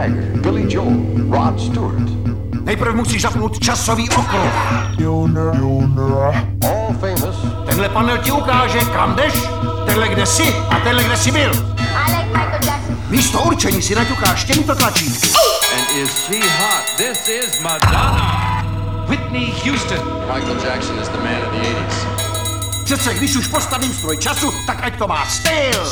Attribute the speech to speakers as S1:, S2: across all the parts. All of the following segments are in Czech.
S1: Jagger, Billy Joel, Rod Stewart.
S2: Nejprve musíš zapnout časový okruh.
S1: All famous.
S2: Tenhle panel ti ukáže, kam jdeš, tenhle kde jsi a tenhle kde jsi byl.
S3: I like Michael Jackson.
S2: Místo určení si naťukáš těmito tlačítky.
S4: And is she hot? This is Madonna. Whitney Houston.
S5: Michael Jackson is the man of the 80s.
S2: Přece když už postavím stroj času, tak ať to má styl.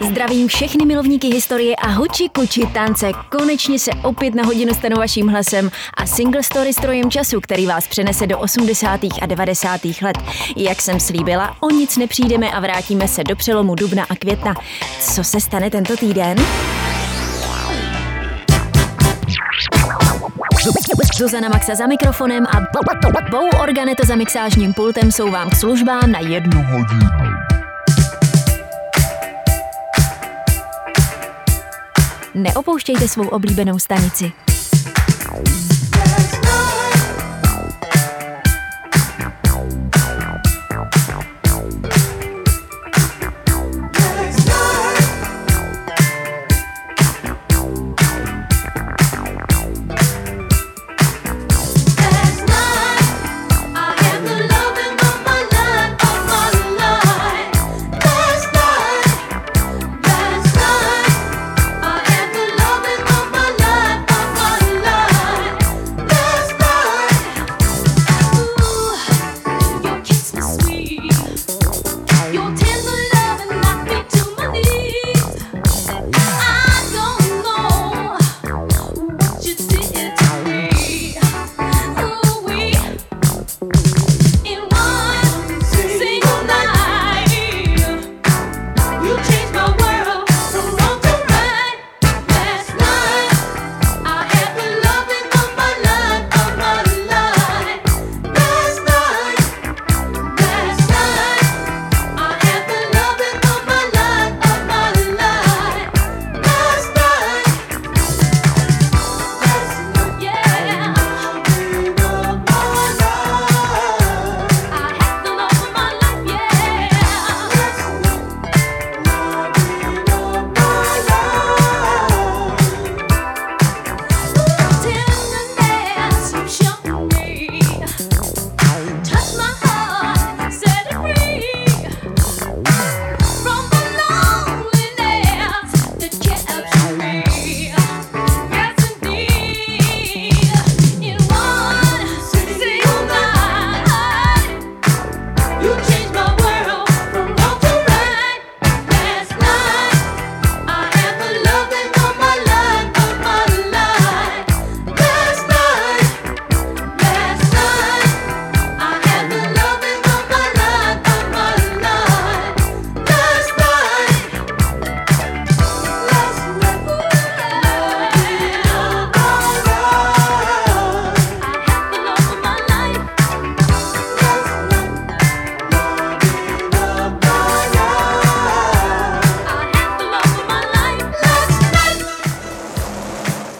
S6: Zdravím všechny milovníky historie a huči kuči tance. Konečně se opět na hodinu stanu vaším hlasem a single story strojem času, který vás přenese do 80. a 90. let. Jak jsem slíbila, o nic nepřijdeme a vrátíme se do přelomu dubna a května. Co se stane tento týden? Zuzana Maxa za mikrofonem a Bou Organeto za mixážním pultem jsou vám k službám na jednu hodinu. Neopouštějte svou oblíbenou stanici.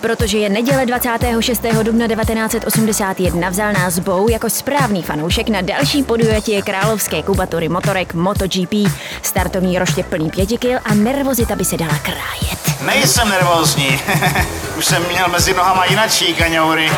S6: Protože je neděle 26. dubna 1981, vzal nás Bou jako správný fanoušek na další podujatí královské kubatury motorek MotoGP. Startovní roště plný pěti kil a nervozita by se dala krájet.
S7: Nejsem nervózní. Už jsem měl mezi nohama jinačí kaňoury.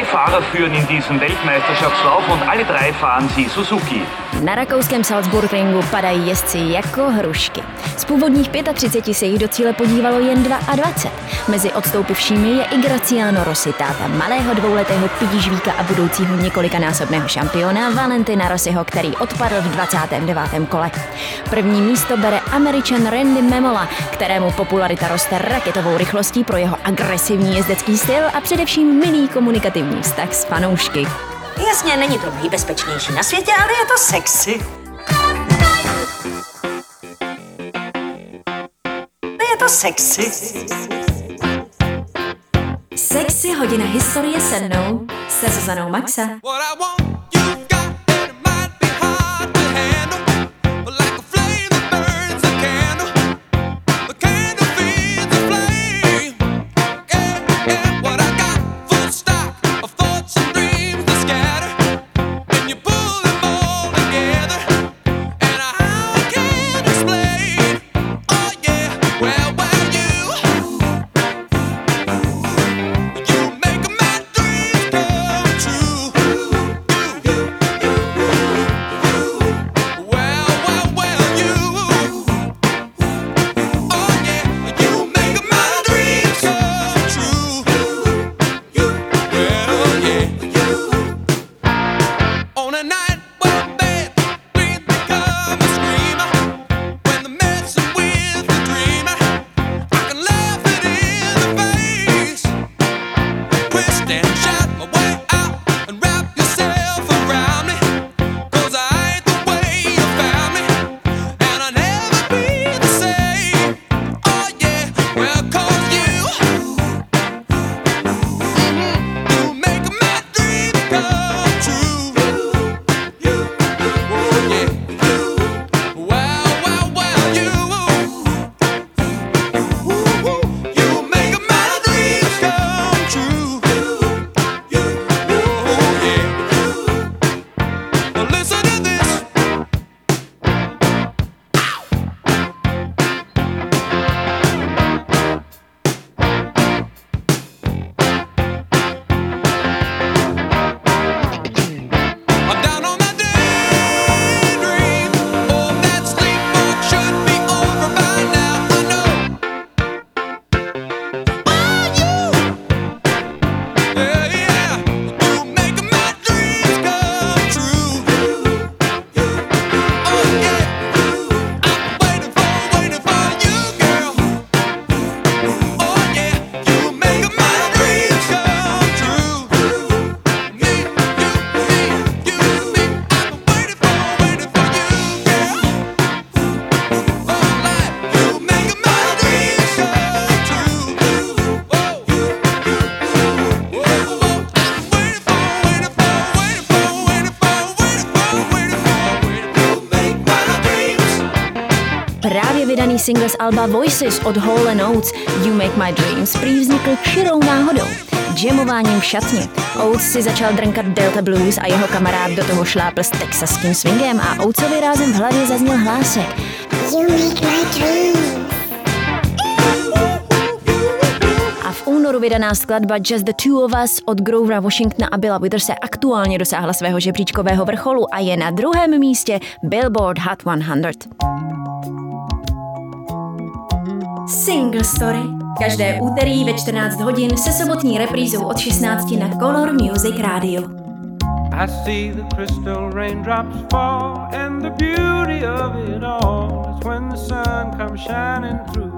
S8: Drei Fahrer führen in diesem Weltmeisterschaftslauf und alle drei fahren sie Suzuki.
S6: Na rakouském Salzburgringu padají jezdci jako hrušky. Z původních 35 se jich do cíle podívalo jen 22. Mezi odstoupivšími je i Graciano Rossi, táta malého dvouletého pidížvíka a budoucího několikanásobného šampiona Valentina Rossiho, který odpadl v 29. kole. První místo bere Američan Randy Memola, kterému popularita roste raketovou rychlostí pro jeho agresivní jezdecký styl a především milý komunikativní vztah s fanoušky.
S9: Jasně, není to nejbezpečnější na světě, ale je to sexy. Je to sexy.
S6: Sexy hodina historie se mnou, se Zuzanou Maxa.
S3: Oh,
S10: Vydaný single z Alba Voices od Hall Oates You Make My Dreams prý vznikl čirou náhodou. Jamováním v šatně. Oates si začal drnkat Delta Blues a jeho kamarád do toho šlápl s texaským swingem a Oatesovi rázem v hlavě zazněl hlásek.
S11: You make my dreams.
S10: A v únoru vydaná skladba Just the Two of Us od Grovera Washingtona a Billa Witherse aktuálně dosáhla svého žebříčkového vrcholu a je na druhém místě Billboard Hot 100. Single Story. Každé úterý ve 14 hodin se sobotní reprízou od 16 na Color Music Radio.
S12: I see the crystal raindrops fall, and the beauty of it all is when the sun comes shining through.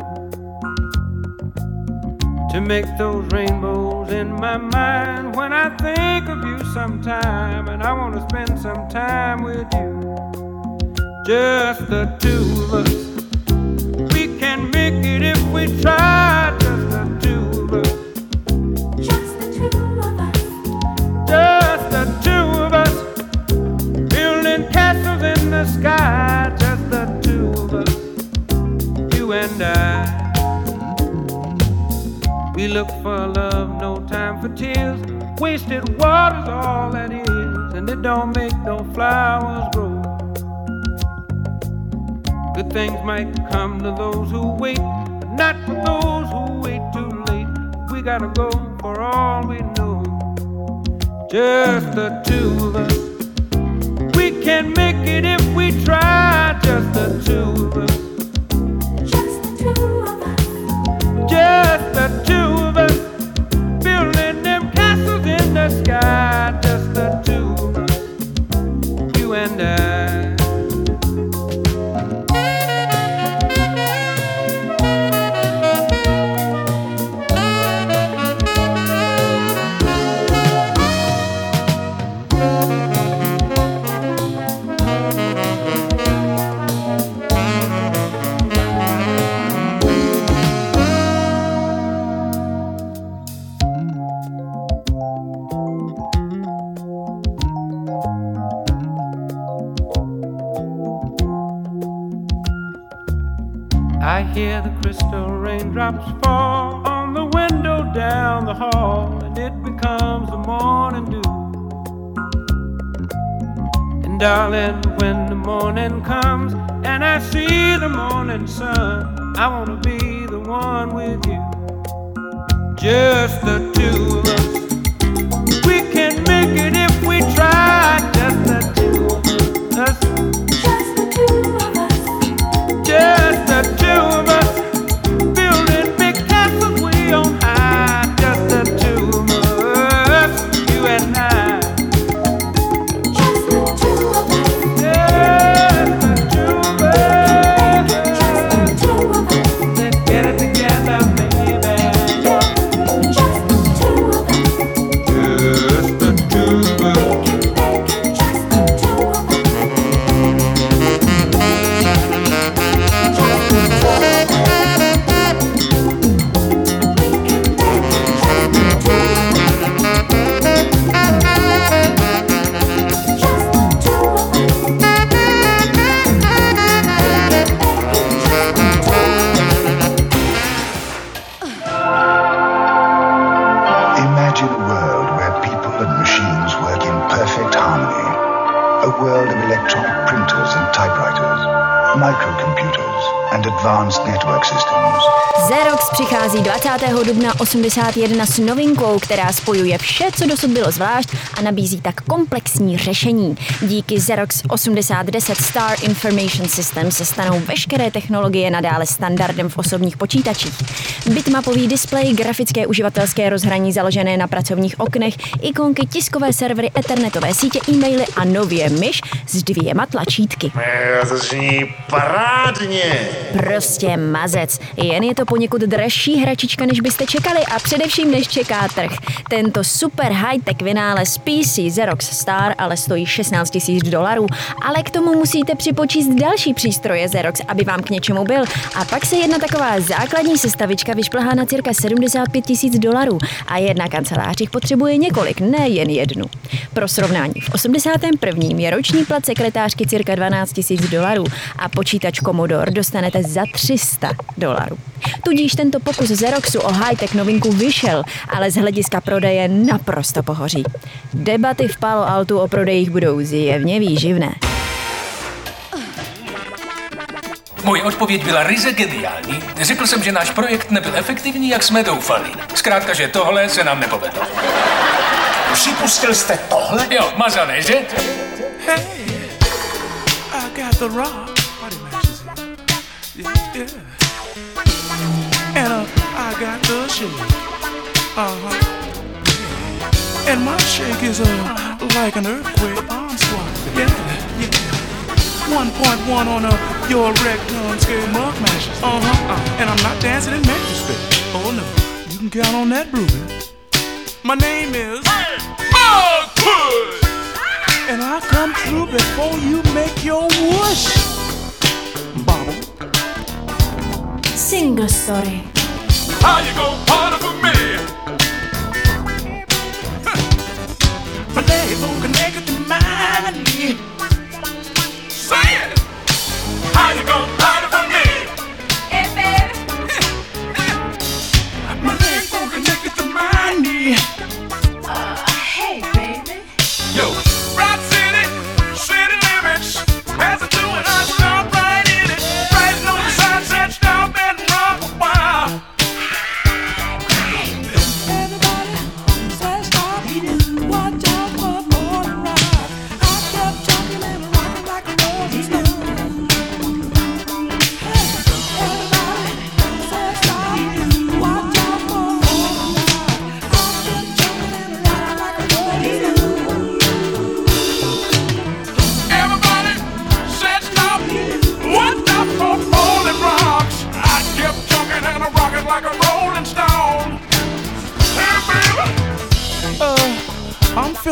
S12: To make those rainbows in my mind when I think of you sometime, and I want to spend some time with you. Just the two of us. Things might come to those who wait, not for those who wait too late. We gotta go for all we know just the two of us. We can make it if we try, just the two of us.
S11: Just the two of us.
S12: Just the two of us. Building them castles in the sky,
S10: 81 s novinkou, která spojuje vše, co dosud bylo zvlášť a nabízí tak komplexní řešení. Díky Xerox 8010 Star Information System se stanou veškeré technologie nadále standardem v osobních počítačích. Bitmapový displej, grafické uživatelské rozhraní založené na pracovních oknech, ikonky, tiskové servery, ethernetové sítě, e-maily a nově myš s dvěma tlačítky.
S7: To zní parádně.
S10: Prostě mazec. Jen je to poněkud dražší hračička, než byste čekali a především než čeká trh. Tento super high-tech vynález PC Xerox Star ale stojí 16 000 dolarů, ale k tomu musíte připočíst další přístroje Xerox, aby vám k něčemu byl. A pak se jedna taková základní sestavička vyšplhá na cirka 75 000 dolarů a jedna kancelář jich potřebuje několik, ne jen jednu. Pro srovnání, v 81. je roční plat sekretářky cirka 12 000 dolarů a počítač Commodore dostanete dostanete za 300 dolarů. Tudíž tento pokus Xeroxu o high-tech novinku vyšel, ale z hlediska prodeje naprosto pohoří. Debaty v Palo Altu o prodejích budou zjevně výživné.
S13: Moje odpověď byla ryze geniální. Řekl jsem, že náš projekt nebyl efektivní, jak jsme doufali. Zkrátka, že tohle se nám nepovedlo.
S14: Připustil jste tohle?
S13: Jo, mazané, že?
S15: Hey, I got the rock. Party matches here. Yeah, yeah. And uh, I got the shake. Uh-huh. And my shake is uh, like an earthquake onslaught. Yeah, yeah. 1.1 on uh, your rectum scale mug mashes. Uh-huh. Uh, and I'm not dancing in majesty. Oh no, you can count on that, Ruby. My name is Mugwood. And I come through before you make your whoosh. Bobble.
S11: Single story.
S15: How you gon' party for me? My leg gon' connect to mine. Say it.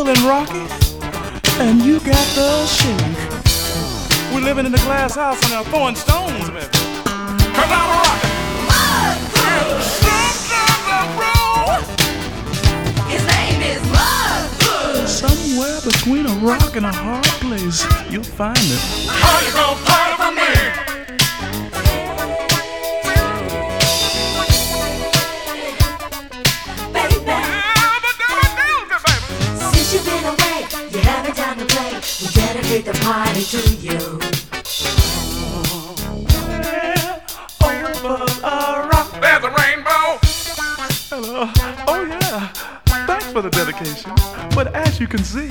S15: Feeling rocky, and you got the shake. We're living in a glass house and they're throwing stones at me. Cause I'm. Sometimes I.
S11: His name is Mugwood.
S15: Somewhere between a rock and a hard place, you'll find it. How you gonna party
S11: We dedicate the party to you.
S15: Over a rock, there's a rainbow. Hello. Oh yeah. Thanks for the dedication. But as you can see,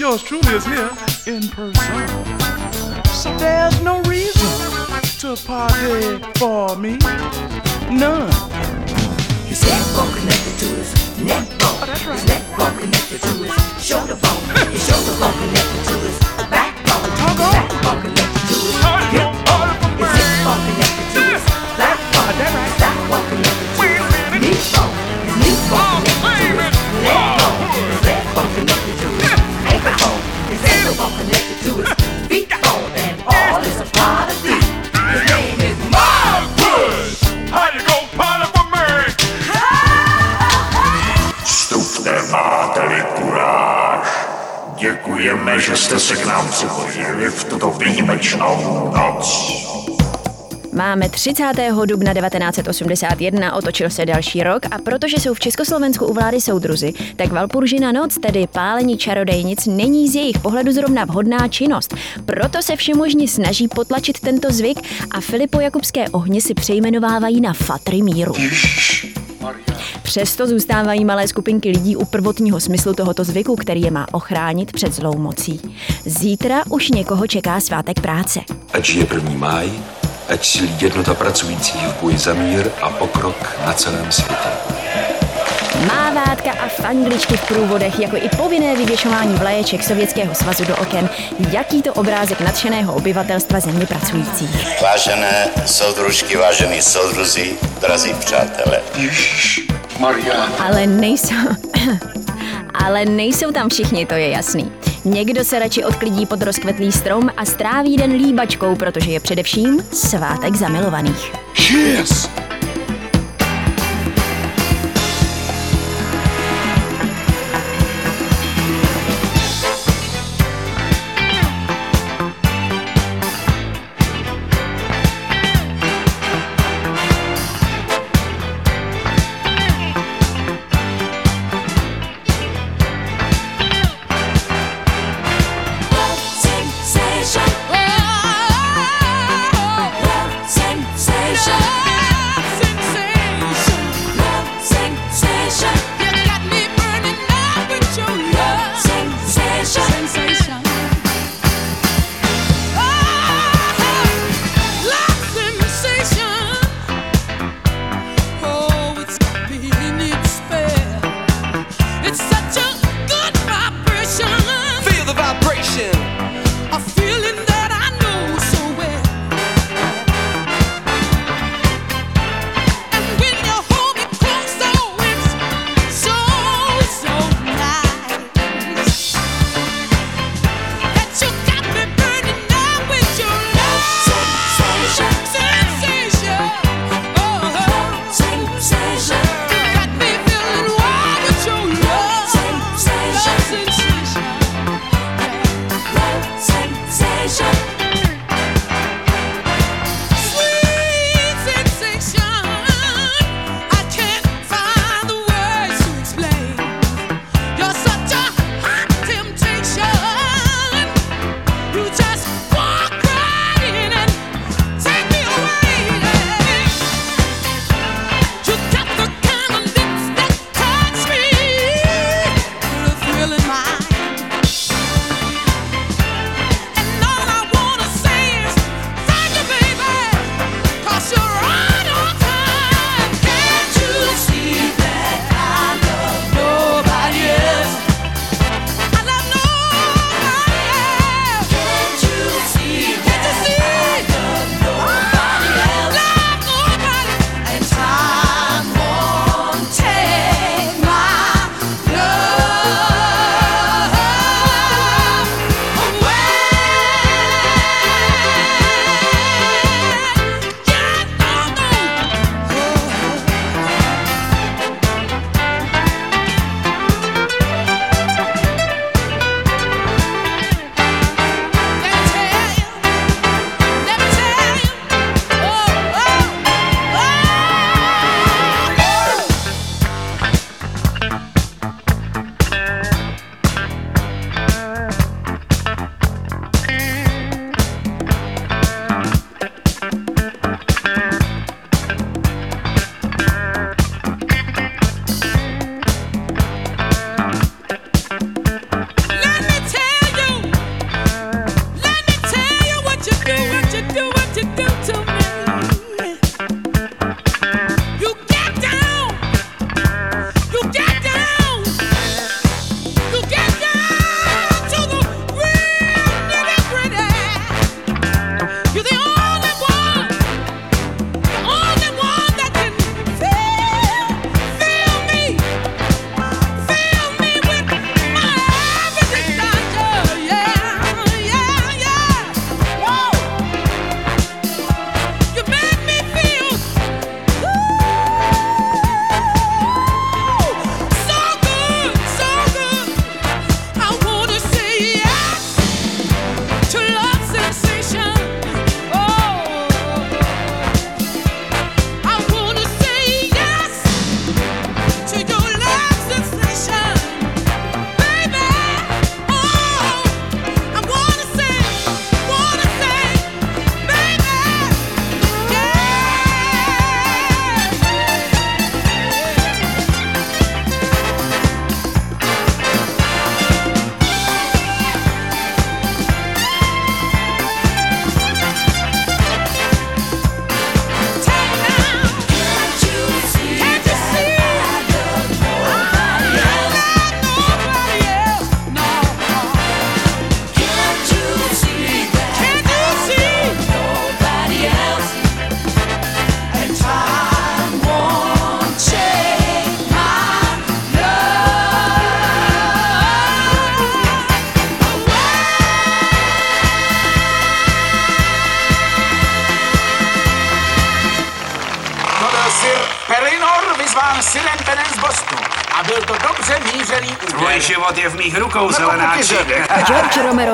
S15: yours truly is here in person. So there's no reason to party for me. None.
S11: His neck bone connected to his neck bone. His neck bone connected to his shoulder bone. His shoulder bone connected to his backbone. Backbone connected to his hip bone. His hip bone connected to his back bone. His
S8: Děkujeme, že jste se k nám připojili v tuto výjimečnou noc.
S10: Máme 30. dubna 1981, otočil se další rok a protože jsou v Československu u vlády soudruzy, tak Valpuržina noc, tedy pálení čarodejnic, není z jejich pohledu zrovna vhodná činnost. Proto se všemožně snaží potlačit tento zvyk a Filipo Jakubské ohně si přejmenovávají na Fatry míru. Přesto zůstávají malé skupinky lidí u prvotního smyslu tohoto zvyku, který je má ochránit před zlou mocí. Zítra už někoho čeká svátek práce.
S16: Ať žije první máj, ať sílí jednota pracujících v boji za mír a pokrok na celém světě.
S10: Mávátka a fangličky v průvodech, jako i povinné vyvěšování vlaječek Sovětského svazu do oken. Jaký to obrázek nadšeného obyvatelstva země pracujících.
S17: Vážené soudružky, vážení soudruzi, drazí přátelé.
S8: Maria.
S10: Ale nejsou... Ale nejsou tam všichni, to je jasný. Někdo se radši odklidí pod rozkvetlý strom a stráví den líbačkou, protože je především svátek zamilovaných.
S8: Yes!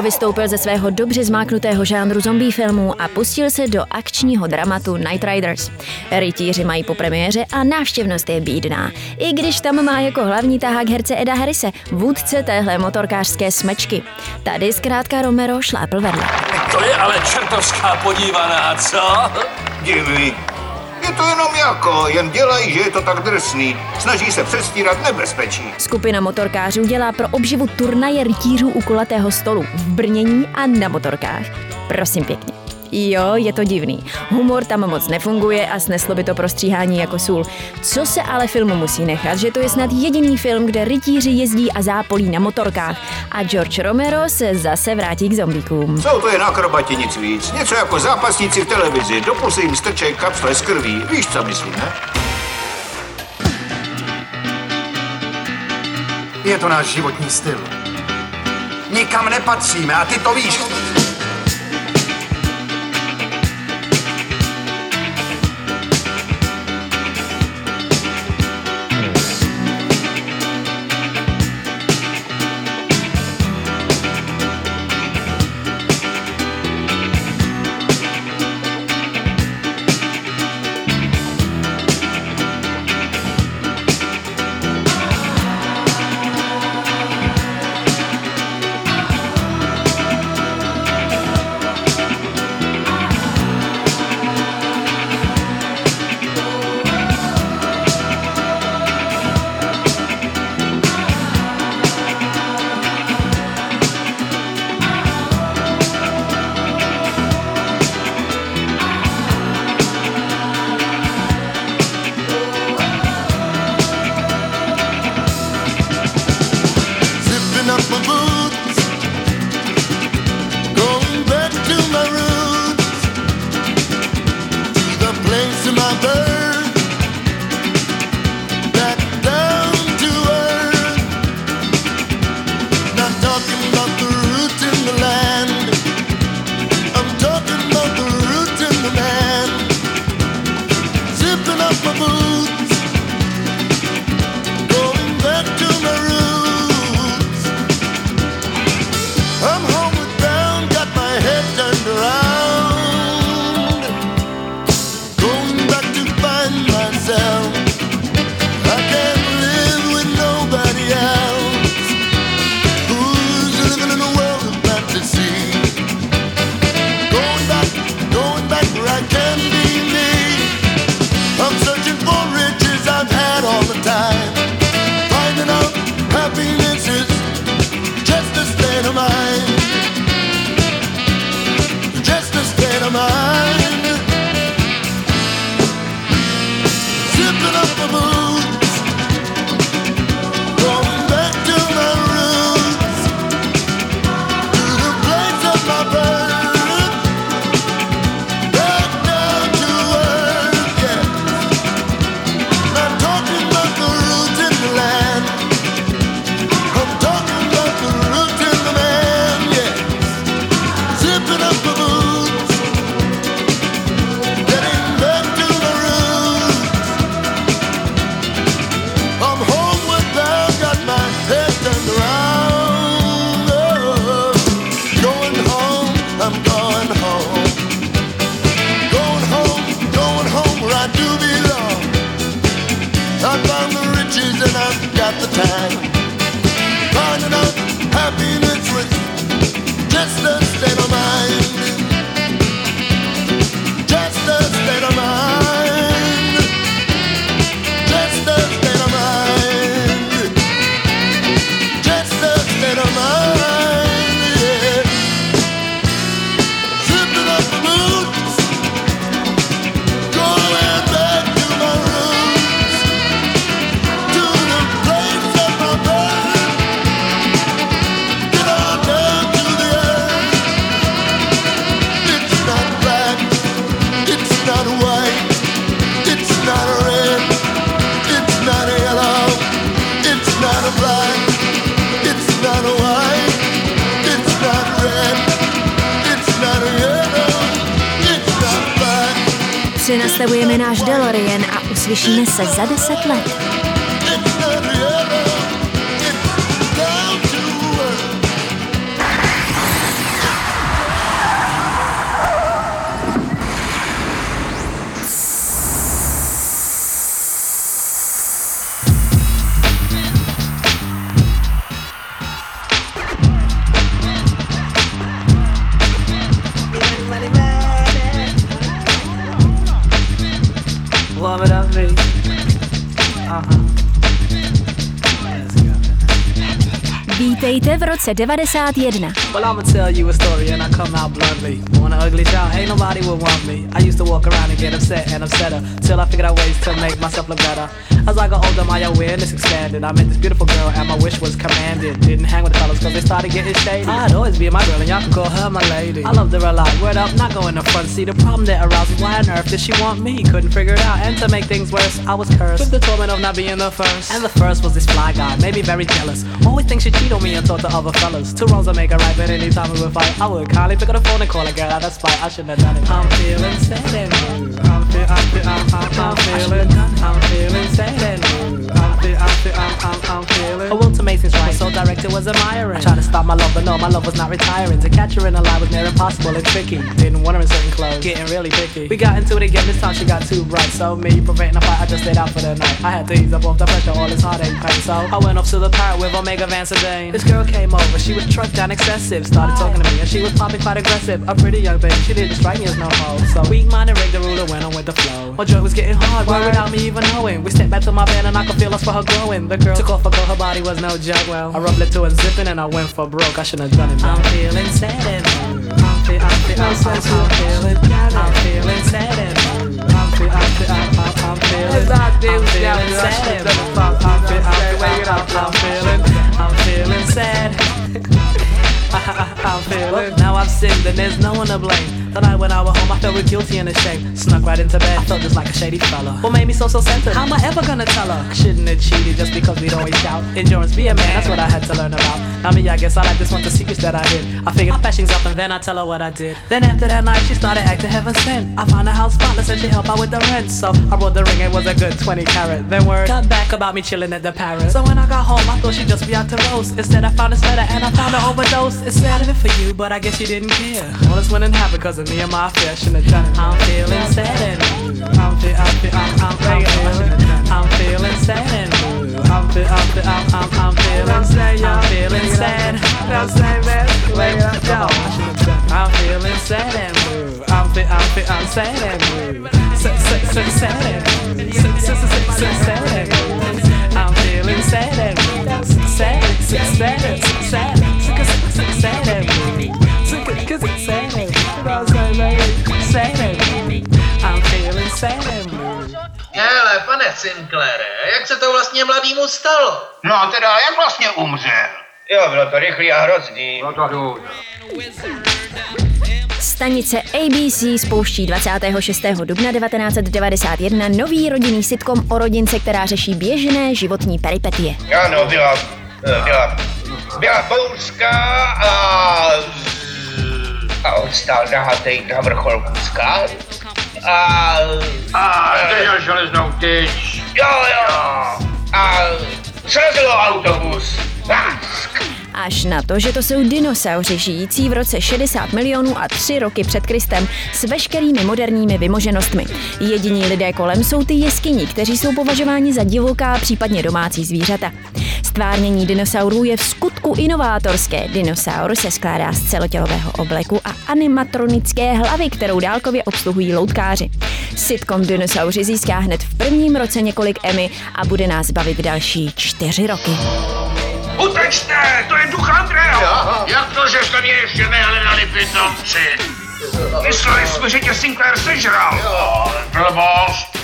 S10: Vystoupil ze svého dobře zmáknutého žánru zombie filmů a pustil se do akčního dramatu Night Riders. Rytíři mají po premiéře a návštěvnost je bídná. I když tam má jako hlavní tahák herce Eda Harrise, vůdce téhle motorkářské smečky. Tady zkrátka Romero šlápl vedle.
S8: To je ale čertovská podívaná, co?
S2: Divný. Je to jenom jako, jen dělají, že je to tak drsný. Snaží se předstírat nebezpečí.
S10: Skupina motorkářů dělá pro obživu turnaje rytířů u kulatého stolu v brnění a na motorkách. Prosím pěkně. Jo, je to divný. Humor tam moc nefunguje a sneslo by to prostříhání jako sůl. Co se ale filmu musí nechat, že to je snad jediný film, kde rytíři jezdí a zápolí na motorkách a George Romero se zase vrátí k zombíkům.
S2: Jsou to jen akrobati, nic víc. Něco jako zápasníci v televizi. Do pusy jim strčej kapsle z krví. Víš, co myslím, ne?
S18: Je to náš životní styl. Nikam nepatříme a ty to víš.
S10: Přenastavujeme náš DeLorean a uslyšíme se za 10 let. Roce 91.
S19: Well. As I got older, my awareness expanded. I met this beautiful girl and my wish was commanded. Didn't hang with the fellas cause they started getting shady. I'd always be my girl and y'all can call her my lady. I loved her a lot. Word up, not going the front See, The problem that aroused was why on earth did she want me? Couldn't figure it out. And to make things worse, I was cursed with the torment of not being the first. And the first was this fly guy, made me very jealous. Always think she cheat on me and talk to other fellas. Two wrongs will make a right, but anytime we would fight, I would kindly pick up the phone and call a girl out of spite. I shouldn't have done it. I'm feeling sad and blue. I'm, feel, I'm, I'm, I'm feeling, I'm feeling sad and blue. Feel, I'm, feel, I'm, I'm, I'm feeling. A will to make things right, so director was admiring. I tried to stop my love, but no, my love was not retiring. To catch her in a lie was near impossible and tricky. Didn't want her in certain clothes, getting really picky. We got into it again, this time she got too bright. So me preventing a fight, I just stayed out for the night. I had to ease up off the pressure, all this heartache pain. So I went off to the parrot with Omega Van Sedan. This girl came over, she was trucked down excessive. Started talking to me, and she was popping quite aggressive. A pretty young thing, she didn't strike me as no hoe. So weak minded, rigged the ruler, went on with the flow. My joy was getting hard, word without me even knowing. We stepped back to my van, and I could feel us for her growing. The girl took off her coat, her body was no joke. Well, I rubbed it to her zipping, and I went for broke. I shouldn't have done it. I'm feeling sad and. I'm, feel, I'm, feel, I'm, I'm, I'm feeling, I'm feeling sad and. I'm, feel, I'm, feel, I'm, I'm, I'm feeling, I'm feeling sad and blue. I'm, I'm, I'm, I'm feeling, I'm feeling sad. I'm feeling. Now I've sinned and there's no one to blame. The night when I was home, I felt guilty and ashamed. Snuck right into bed, I felt just like a shady fella. What made me so self-centered? How am I ever gonna tell her? Shouldn't have cheated just because we'd always shout. Endurance, be a man, that's what I had to learn about. Now me, I guess I like this one, the secrets that I hid. I figured I patch things up and then I tell her what I did. Then after that night, she started acting heaven sent. I found a house spotless and she helped out with the rent. So I brought the ring, it was a good 20 carat. Then word got back about me chilling at the Paris. So when I got home, I thought she'd just be out to roast. Instead, I found a letter and I found an overdose. It said it for you, but I guess you didn't care. All this and happened because of me and my affair. Shouldn't have done it. I'm feeling sad and. I'm, feel, I'm, feel, I'm, I'm, I'm, feeling, I'm feeling sad and. I'm, feel, I'm, I'm, I'm, I'm feeling, I'm feeling sad. I'm saying, man, wait up, yo. I'm feeling sad and. I'm, feel, I'm, feel, I'm sad and. Sad, sad, sad, sad and. Sad, sad, sad, sad, sad and. I'm feeling sad and blue. Sad, sad, sad, Cause it's sad and. I'm feeling sad and blue.
S20: Hele, pane Sinclaire, jak se to vlastně mladýmu stalo?
S21: No a teda, jak vlastně umřel?
S20: Jo, bylo to rychlý a hrozný. No to jdu.
S10: Stanice ABC spouští 26. dubna 1991 nový rodinný sitcom o rodince, která řeší běžné životní peripetie.
S20: Ano, byla, byla, byla bouřka a, a on stál nahatej na vrcholku skal a...
S22: A držel železnou tyč.
S20: Jo, jo. A srazilo autobus. Lásk.
S10: Až na to, že to jsou dinosauři žijící v roce 60 milionů a 3 roky před Kristem s veškerými moderními vymoženostmi. Jediní lidé kolem jsou ty jeskyní, kteří jsou považováni za divoká, případně domácí zvířata. Stvárnění dinosaurů je v skutku inovátorské. Dinosaur se skládá z celotělového obleku a animatronické hlavy, kterou dálkově obsluhují loutkáři. Sitcom Dinosauři získá hned v prvním roce několik Emmy a bude nás bavit další čtyři roky.
S22: Utečte, to je duch Andrea. Jak to, že jste mě ještě nehledali pitomci? Mysleli jsme, že tě Sinclair sežral. Blbost.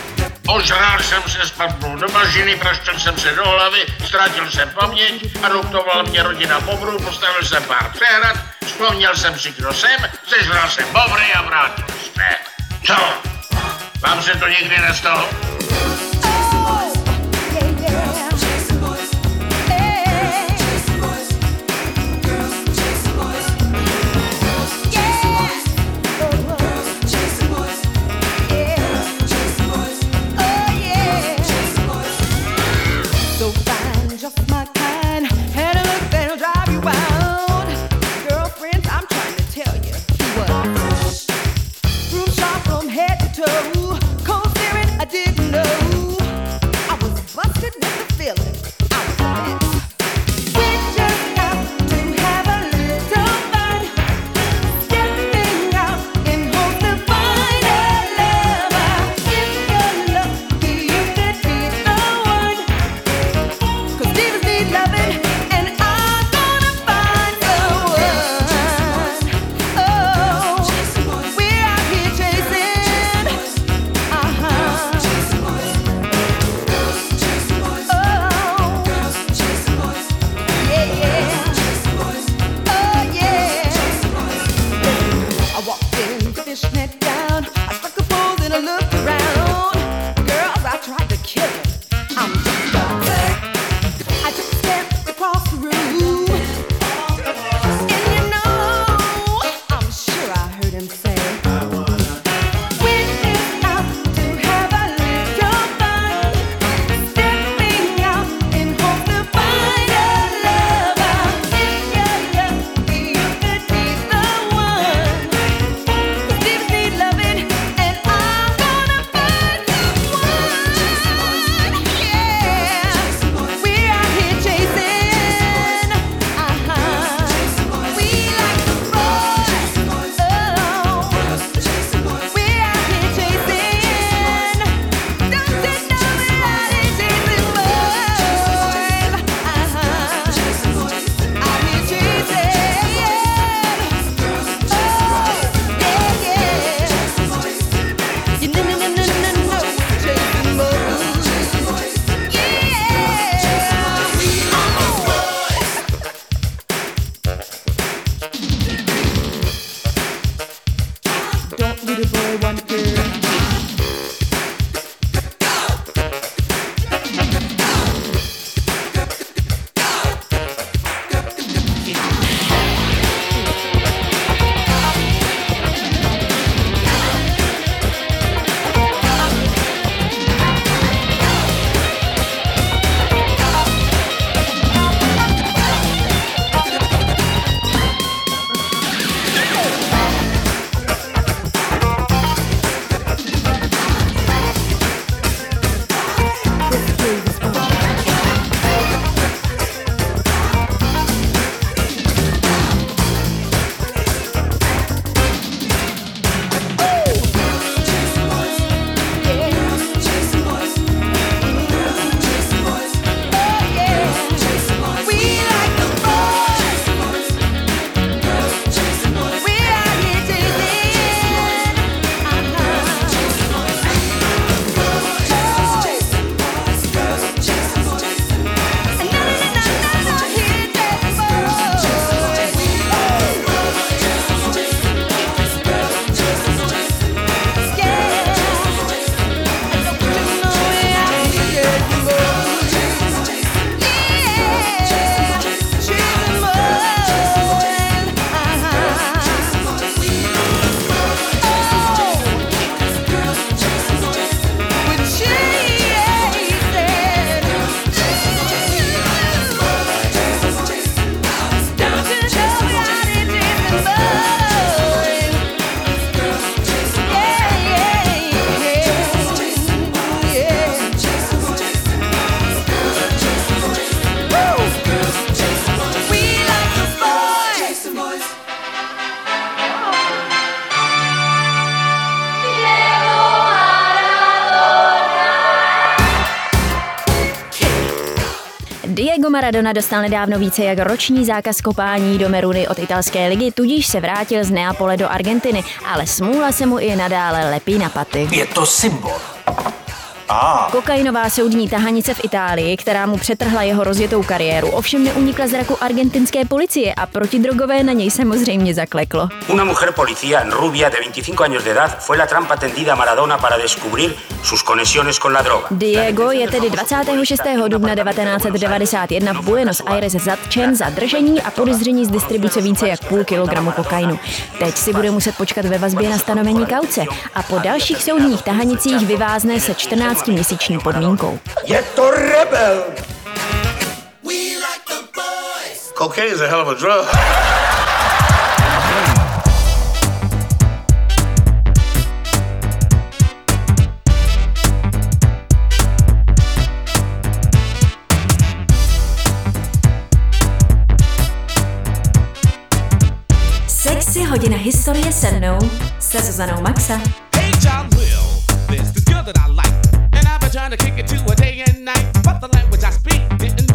S22: Ožrál jsem se, spadnul do bažiny, praštil jsem se do hlavy, ztratil jsem paměť, adoptovala mě rodina bobrů, postavil jsem pár přehrad, vzpomněl jsem si, kdo jsem, sežral jsem bobry a vrátil jste. Co? Vám se to nikdy nestalo?
S10: Maradona dostal nedávno více jak roční zákaz kopání do Meruny od italské ligy, tudíž se vrátil z Neapole do Argentiny, ale smůla se mu i nadále lepí na paty.
S13: Je to symbol.
S10: A. Kokainová soudní tahanice v Itálii, která mu přetrhla jeho rozjetou kariéru, ovšem neunikla zraku argentinské policie a protidrogové na něj samozřejmě zakleklo.
S23: Una mujer policía rubia de 25 años de edad fue la trampa tendida a Maradona para descubrir sus conexiones con la droga.
S10: Diego je tedy 26. dubna 1991 v Buenos Aires zatčen za držení a podezření z distribuce více jak půl kilogramu kokainu. Teď si bude muset počkat ve vazbě na stanovení kauce a po dalších soudních tahanicích vyvázne se 12-měsíční podmínkou.
S21: Je to rebel! Cocaine is a hell of a drug.
S10: Sexy hodina historie se mnou, se Zuzanou Maxa.
S4: Hey John Will, there's this girl that I like. trying to kick it to a day and night. But the language I speak didn't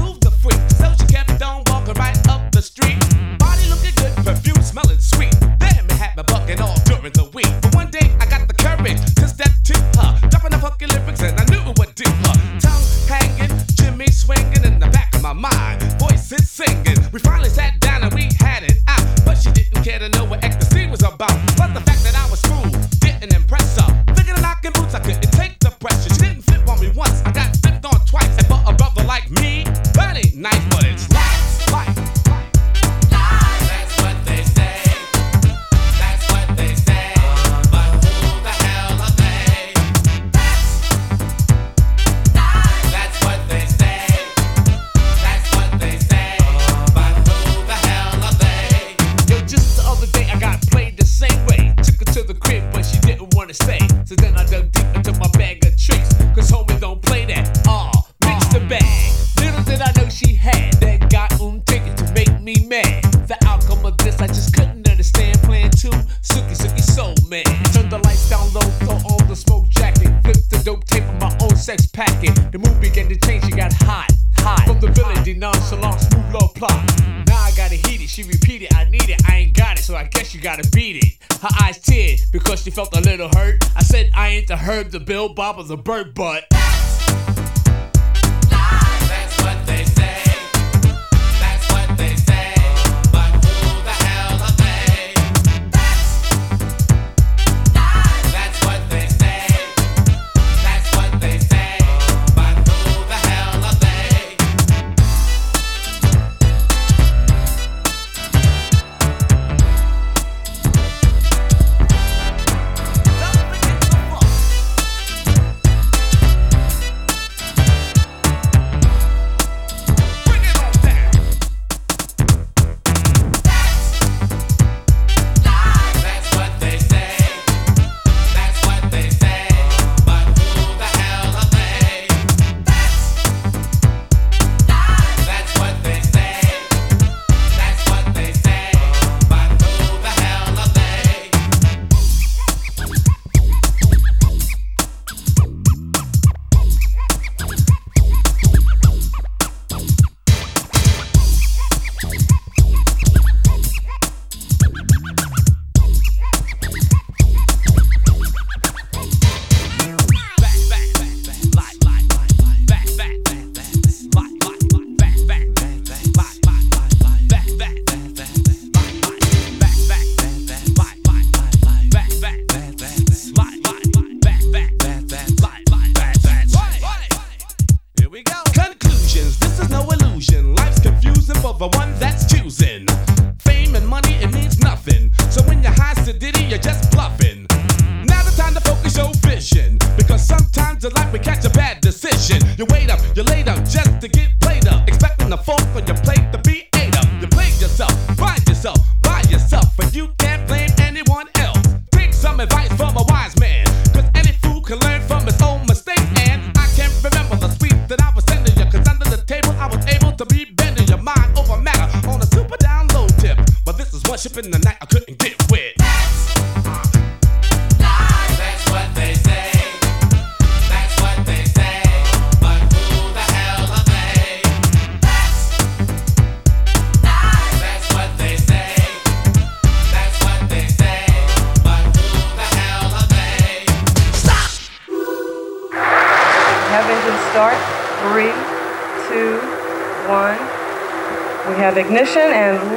S4: was a
S24: burp bug.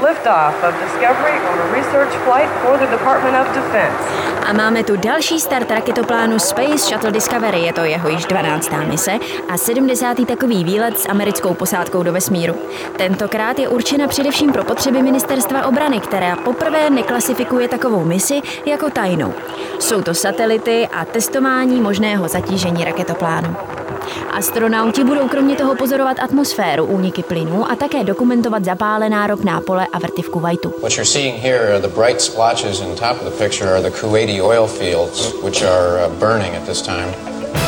S24: liftoff of Discovery on a research flight for the Department of Defense.
S10: A máme tu další start raketoplánu Space Shuttle Discovery, je to jeho již 12. mise a 70. takový výlet s americkou posádkou do vesmíru. Tentokrát je určena především pro potřeby ministerstva obrany, která poprvé neklasifikuje takovou misi jako tajnou. Jsou to satelity a testování možného zatížení raketoplánu. Astronauti budou kromě toho pozorovat atmosféru úniky plynů a také dokumentovat zapálená ropná pole a vrty v Kuwaitu.
S25: What you're seeing here are the bright splotches in top of the picture are the Kuwaiti oil fields, which are uh, burning at this time.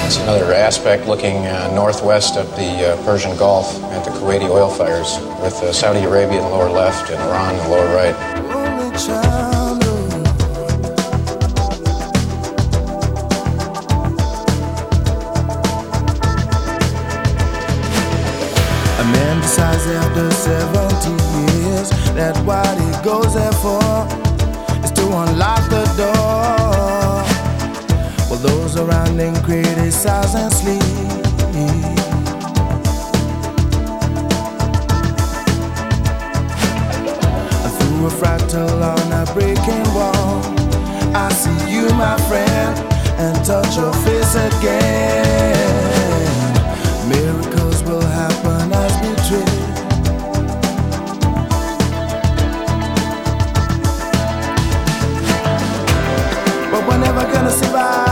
S25: It's another aspect looking uh, northwest of the uh, Persian Gulf at the Kuwaiti oil fires, with uh, Saudi Arabia in the lower left and Iran in the lower right.
S26: Criticize after 70 years. That's what he goes there for, is to unlock the door. Well, those around him criticize and sleep. Through a fractal on a breaking wall, I see you, my friend, and touch your face again.
S18: Siva.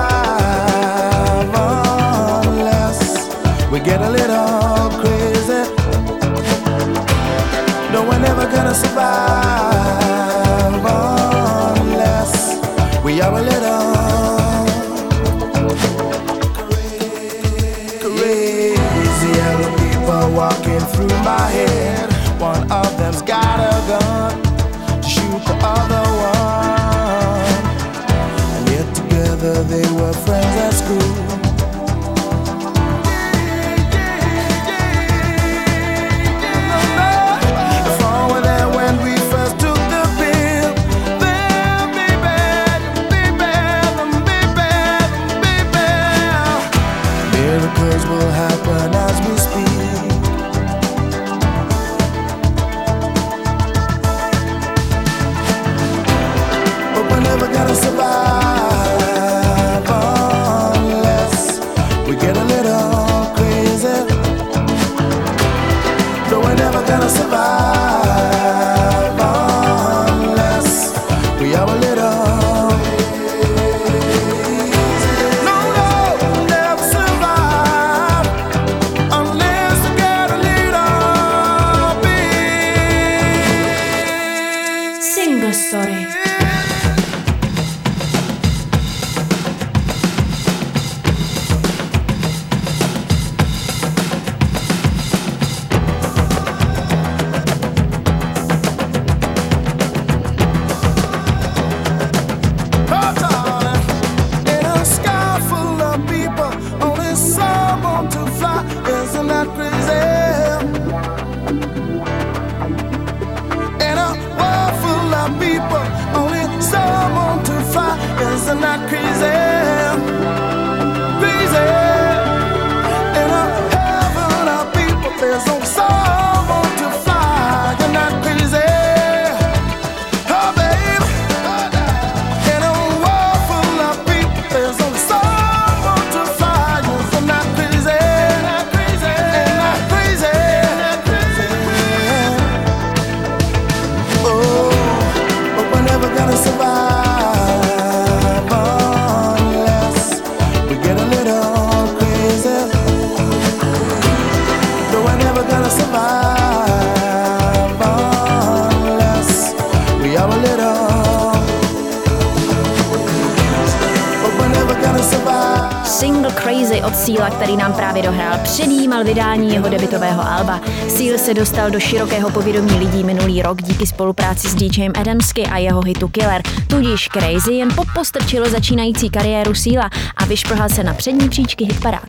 S18: Dostal do širokého povědomí lidí minulý rok díky spolupráci s DJem Adamsky a jeho hitu Killer. Tudíž Crazy jen popostrčilo začínající kariéru Síla a vyšplhal se na přední příčky hitparád.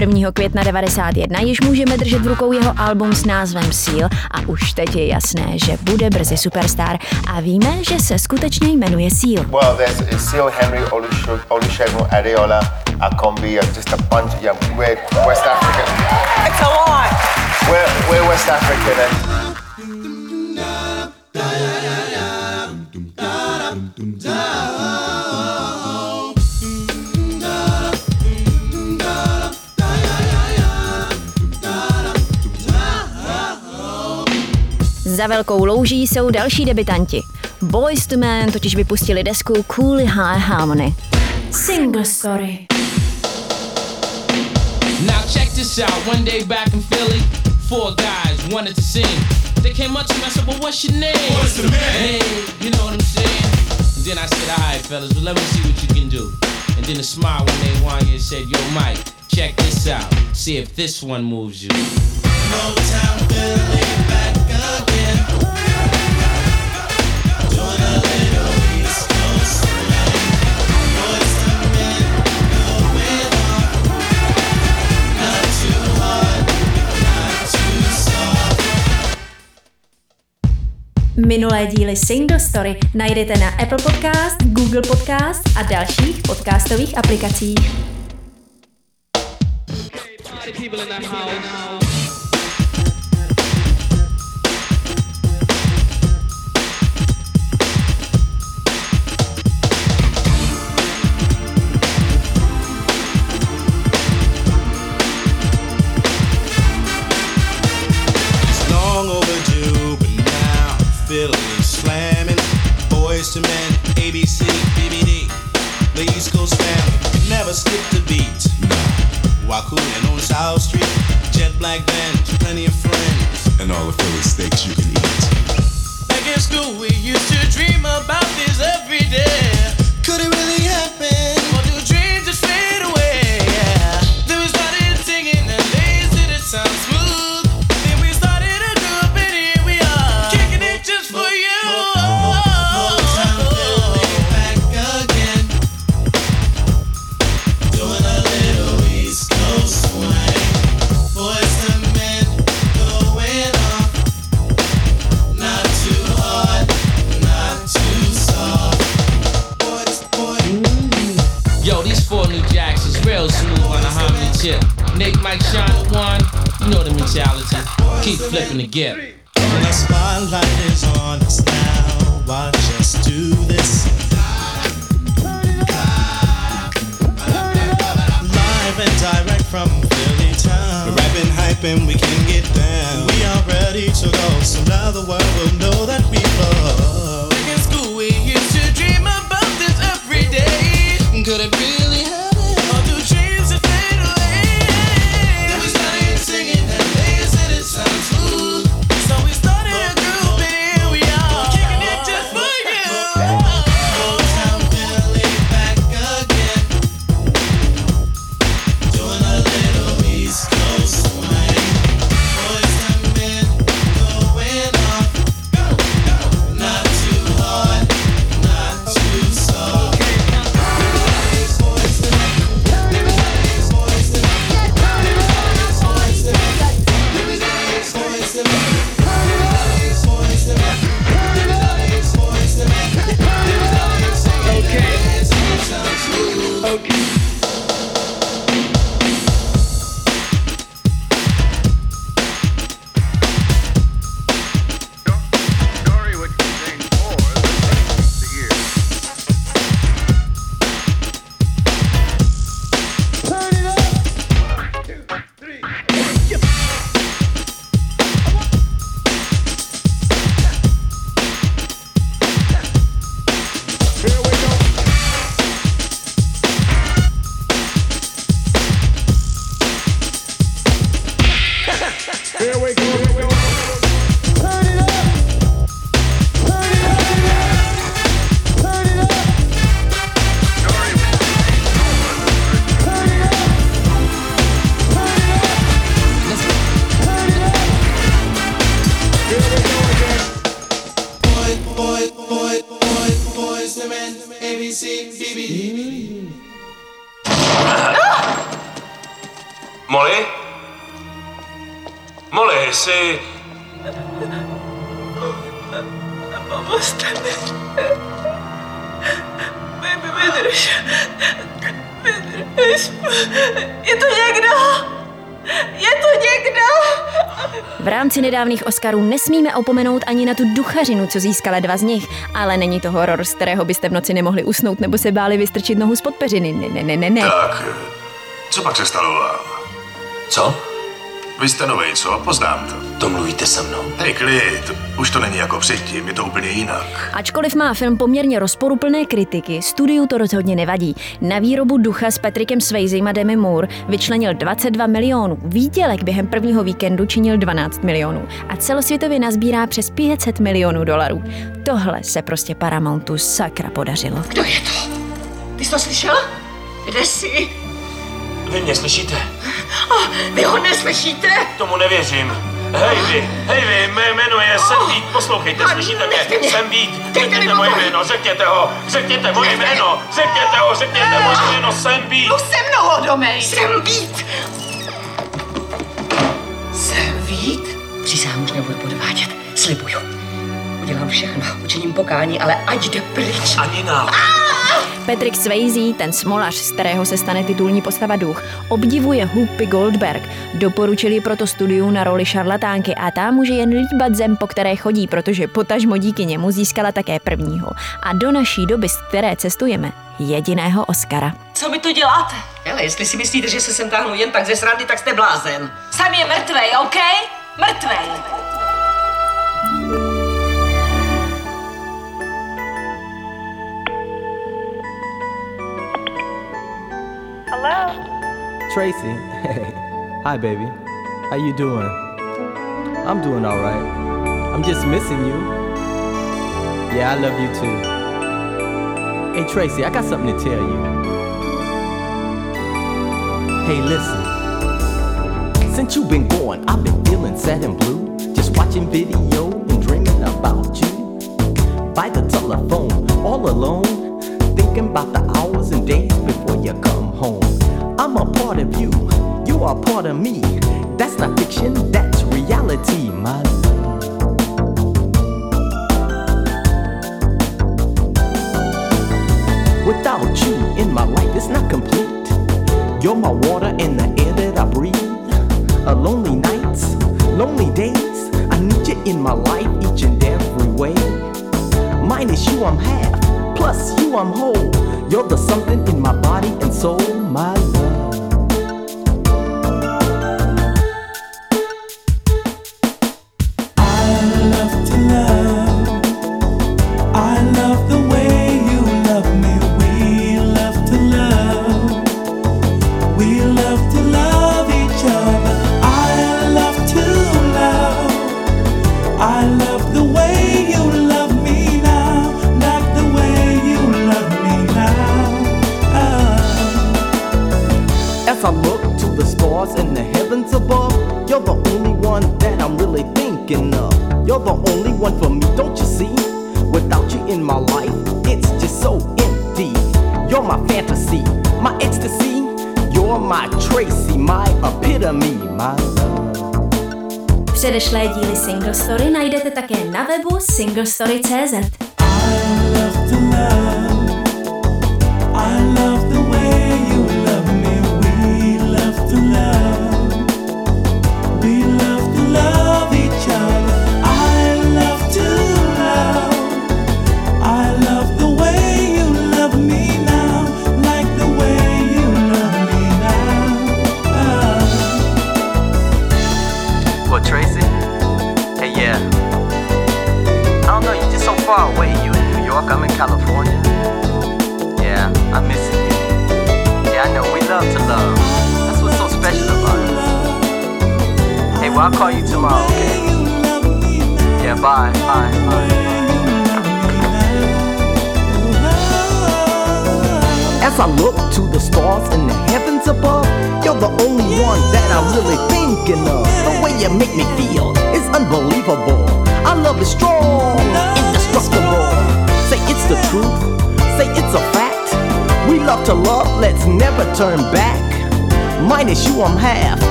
S18: 1. května 91 již můžeme držet v rukou jeho album s názvem Seal a už teď je jasné, že bude brzy superstar a víme, že se skutečně jmenuje Seal.
S2: Well, there's Seal Henry Olusegun Adeola Akombi, just a bunch. Yeah, we're West African. It's a lot. We're, we're West African. And
S18: Za velkou louží jsou další debitanti. Boys to Men totiž vypustili desku Cool High Harmony. Single Story.
S27: Now check this out. One day back in Philly, four guys wanted to sing. They came up to me, I said, well, what's your name?
S28: What's the man?
S27: Hey, you know what I'm saying? And then I said, all right, fellas, well, let me see what you can do. And then a smile when they won and said, yo, Mike, check this out. See if this one moves you.
S28: Motown Philly back
S10: Minulé díly Single Story najdete na Apple Podcast, Google Podcast a dalších podcastových aplikacích.
S29: Skipped a beat. Wakunin on South Street, jet black band, plenty of friends, and all the Philly steaks you can eat.
S4: Back in school, we used to dream about this every day. Could it really happen? Flipping the gift.
S29: The spotlight is on us now. Watch us do this. Live and direct from Philly town. We're rapping, hyping, we can get down. We are ready to go, so now the world will know that we love.
S4: Back in school, we used to dream about this every day. Could it really
S10: Oscarů nesmíme opomenout ani na tu duchařinu, co získala dva z nich, ale není to horor, z kterého byste v noci nemohli usnout nebo se báli vystrčit nohu z podpeřiny. Ne, ne, ne, ne, ne.
S30: Tak, co pak se stalo vám?
S8: Co?
S30: Vy jste novej, co? Poznám to.
S8: To mluvíte se mnou.
S30: Hej, klid, už to není jako předtím, je to úplně jinak.
S10: Ačkoliv má film poměrně rozporuplné kritiky, studiu to rozhodně nevadí. Na výrobu ducha s Patrickem Swayzem a Demi Moore vyčlenil 22 milionů. Výdělek během prvního víkendu činil 12 milionů a celosvětově nazbírá přes 500 milionů dolarů. Tohle se prostě Paramountu sakra podařilo.
S11: Kdo je to? Ty jsi to slyšel? Kde jsi?
S8: Vy mě slyšíte?
S11: Oh, vy ho neslyšíte?
S8: Tomu nevěřím. Hej vy, hej vy, mé jméno je Sam Beat, poslouchejte, slyšíte mě? Sam Beat, řekněte moje jméno, řekněte ho, řekněte moje jméno, řekněte ho, řekněte moje jméno, Sam Beat.
S11: Jdu se mnou, domej! Jsem Vít! Jsem Vít? Přísahám už nebudu podvádět, slibuju.
S9: Udělám všechno, učiním pokání, ale ať jde pryč.
S10: Ani nám.
S15: Patrick Swayze, ten smolař, z kterého se stane titulní postava duch, obdivuje Whoopi Goldberg. Doporučili proto studiu na roli šarlatánky a ta může jen líbat zem, po které chodí, protože potažmo díky němu získala také prvního. A do naší doby, z které cestujeme, jediného Oscara.
S9: Co mi to děláte? Hele, jestli si myslíte, že se sem táhnu jen tak ze srandy, tak jste blázen. Sam je mrtvej, OK? Mrtvej.
S31: Hello?
S32: Tracy. Hey. Hi, baby. How you doing? I'm doing all right. I'm just missing you. Yeah, I love you too. Hey, Tracy, I got something to tell you. Hey, listen. Since you've been gone, I've been feeling sad and blue. Just watching video and dreaming about you. By the telephone, all alone. Thinking about the hours and days before you come home. I'm a part of you, you are part of me. That's not fiction, that's reality, my love. Without you in my life, it's not complete. You're my water and the air that I breathe. A lonely nights, lonely days. I need you in my life each and every way. Minus you, I'm half. Plus you, I'm whole. You're the something in my body and soul, my love.
S15: Webu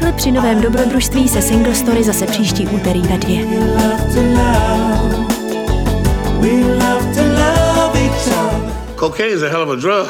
S15: Naschle při novém dobrodružství se Single Story zase příští úterý ve dvě.
S33: We love to love each other.
S8: Cocaine is a hell of a drug.